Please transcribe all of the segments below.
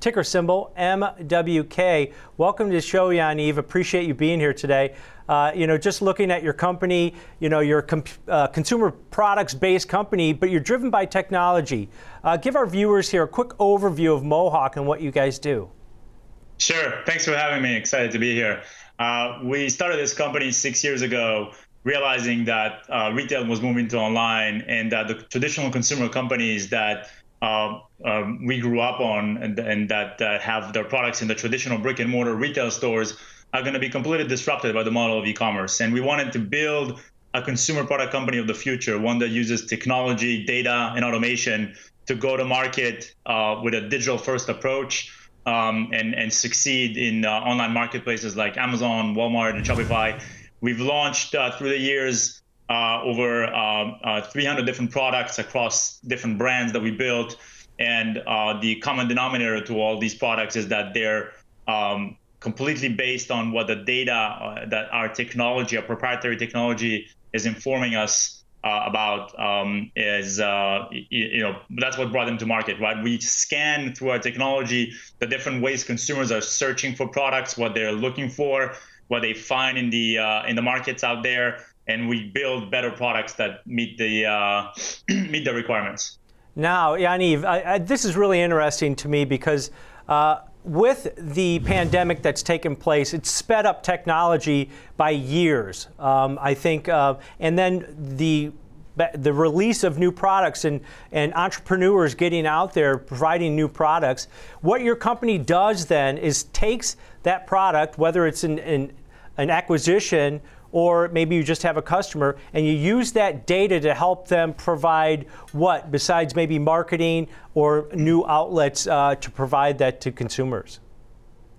ticker symbol MWK. Welcome to the show, Yaniv. Appreciate you being here today. Uh, you know, just looking at your company, you know, you're a uh, consumer products based company, but you're driven by technology. Uh, give our viewers here a quick overview of Mohawk and what you guys do. Sure. Thanks for having me. Excited to be here. Uh, we started this company six years ago realizing that uh, retail was moving to online and that the traditional consumer companies that uh, um, we grew up on and, and that uh, have their products in the traditional brick and mortar retail stores are going to be completely disrupted by the model of e-commerce. And we wanted to build a consumer product company of the future, one that uses technology, data, and automation to go to market uh, with a digital first approach um, and, and succeed in uh, online marketplaces like Amazon, Walmart, and Shopify We've launched uh, through the years uh, over um, uh, 300 different products across different brands that we built. And uh, the common denominator to all these products is that they're um, completely based on what the data uh, that our technology, our proprietary technology, is informing us uh, about um, is you, you, know that's what brought them to market right we scan through our technology the different ways consumers are searching for products what they're looking for what they find in the uh, in the markets out there, and we build better products that meet the uh, meet the requirements. Now, Yaniv, I, I, this is really interesting to me because. Uh, with the pandemic that's taken place, it's sped up technology by years. Um, I think, uh, and then the the release of new products and, and entrepreneurs getting out there providing new products. What your company does then is takes that product, whether it's in, in an acquisition or maybe you just have a customer and you use that data to help them provide what besides maybe marketing or new outlets uh, to provide that to consumers?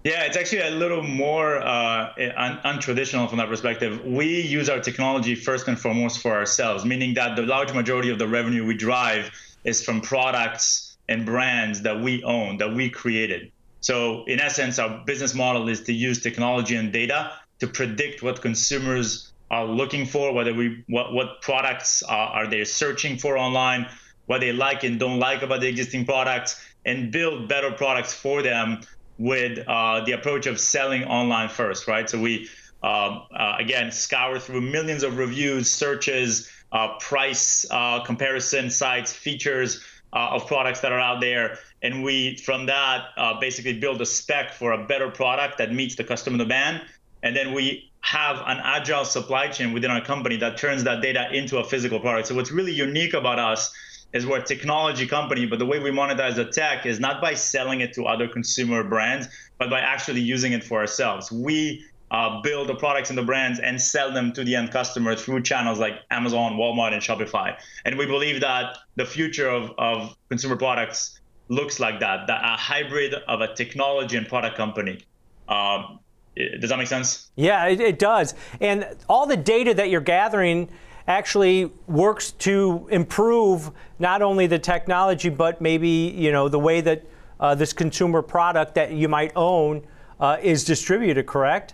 Yeah it's actually a little more uh, un- untraditional from that perspective. We use our technology first and foremost for ourselves meaning that the large majority of the revenue we drive is from products and brands that we own that we created. So in essence our business model is to use technology and data to predict what consumers are looking for, whether we what what products are, are they searching for online, what they like and don't like about the existing products, and build better products for them with uh, the approach of selling online first, right? So we um, uh, again scour through millions of reviews, searches, uh, price uh, comparison sites, features uh, of products that are out there, and we from that uh, basically build a spec for a better product that meets the customer demand and then we have an agile supply chain within our company that turns that data into a physical product. So what's really unique about us is we're a technology company, but the way we monetize the tech is not by selling it to other consumer brands, but by actually using it for ourselves. We uh, build the products and the brands and sell them to the end customer through channels like Amazon, Walmart, and Shopify. And we believe that the future of, of consumer products looks like that, that a hybrid of a technology and product company. Um, does that make sense? Yeah, it, it, does. And all the data that you're gathering actually works to improve not only the technology, but maybe you know the way that uh, this consumer product that you might own uh, is distributed. Correct?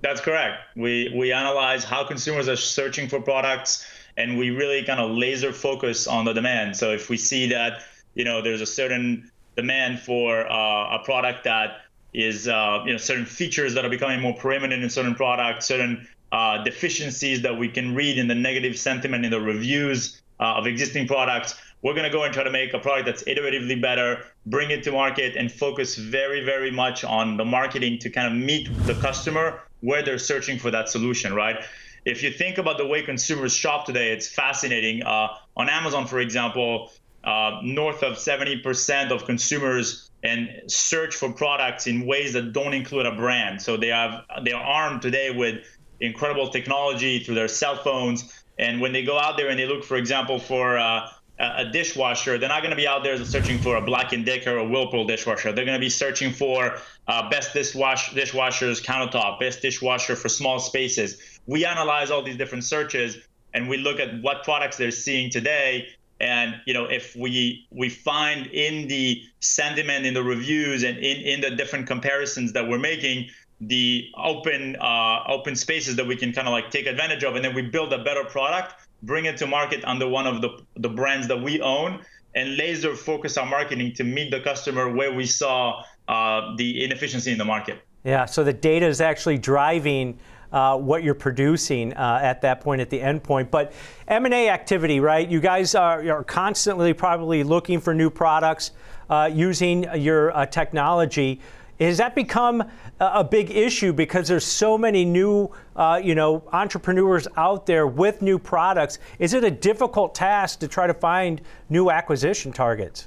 That's correct. We we analyze how consumers are searching for products, and we really kind of laser focus on the demand. So if we see that you know there's a certain demand for uh, a product that is uh, you know certain features that are becoming more preeminent in certain products, certain uh, deficiencies that we can read in the negative sentiment in the reviews uh, of existing products. We're going to go and try to make a product that's iteratively better, bring it to market, and focus very, very much on the marketing to kind of meet the customer where they're searching for that solution, right? If you think about the way consumers shop today, it's fascinating. Uh, on Amazon, for example, uh, north of 70% of consumers and search for products in ways that don't include a brand. So they have they are armed today with incredible technology through their cell phones. And when they go out there and they look, for example, for uh, a dishwasher, they're not going to be out there searching for a Black & Decker or a Whirlpool dishwasher. They're going to be searching for uh, best dishwash dishwashers countertop, best dishwasher for small spaces. We analyze all these different searches and we look at what products they're seeing today and you know if we we find in the sentiment in the reviews and in, in the different comparisons that we're making the open uh, open spaces that we can kind of like take advantage of and then we build a better product bring it to market under one of the the brands that we own and laser focus our marketing to meet the customer where we saw uh, the inefficiency in the market. Yeah, so the data is actually driving uh, what you're producing uh, at that point at the end point. But M&A activity, right? You guys are, are constantly probably looking for new products uh, using your uh, technology. Has that become a big issue because there's so many new, uh, you know, entrepreneurs out there with new products? Is it a difficult task to try to find new acquisition targets?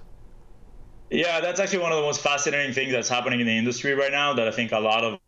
Yeah, that's actually one of the most fascinating things that's happening in the industry right now that I think a lot of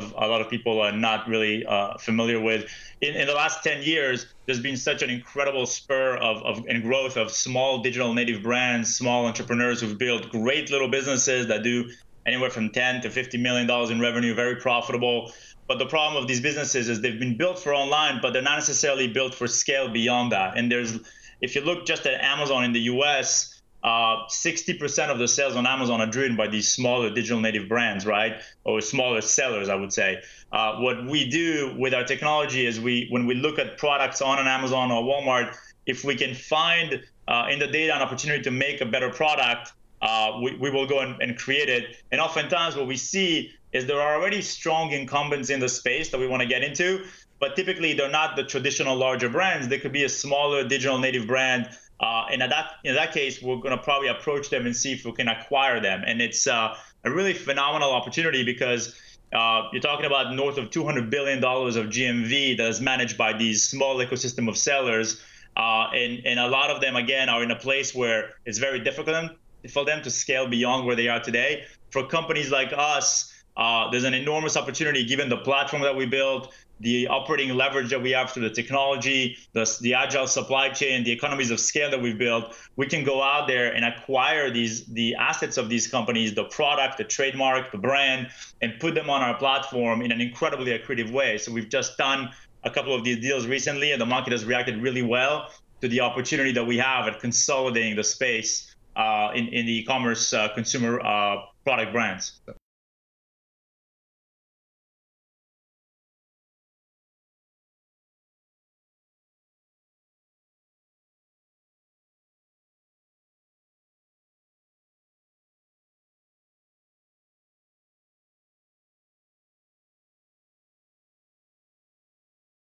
a lot of people are not really uh, familiar with. In, in the last 10 years, there's been such an incredible spur of, of and growth of small digital native brands, small entrepreneurs who've built great little businesses that do anywhere from 10 to 50 million dollars in revenue, very profitable. But the problem of these businesses is they've been built for online, but they're not necessarily built for scale beyond that. And there's, if you look just at Amazon in the U.S uh, 60% of the sales on Amazon are driven by these smaller digital native brands, right? Or smaller sellers, I would say. Uh, what we do with our technology is we, when we look at products on an Amazon or Walmart, if we can find uh, in the data an opportunity to make a better product, uh, we, we will go and, and create it. And oftentimes, what we see is there are already strong incumbents in the space that we want to get into, but typically they're not the traditional larger brands. They could be a smaller digital native brand uh, and in that in that case, we're going to probably approach them and see if we can acquire them. And it's uh, a really phenomenal opportunity because uh, you're talking about north of 200 billion dollars of GMV that is managed by these small ecosystem of sellers, uh, and and a lot of them again are in a place where it's very difficult for them to scale beyond where they are today. For companies like us, uh, there's an enormous opportunity given the platform that we built, the operating leverage that we have through the technology, the, the agile supply chain, the economies of scale that we've built, we can go out there and acquire these the assets of these companies, the product, the trademark, the brand, and put them on our platform in an incredibly accretive way. So we've just done a couple of these deals recently, and the market has reacted really well to the opportunity that we have at consolidating the space uh, in, in the e-commerce uh, consumer uh, product brands.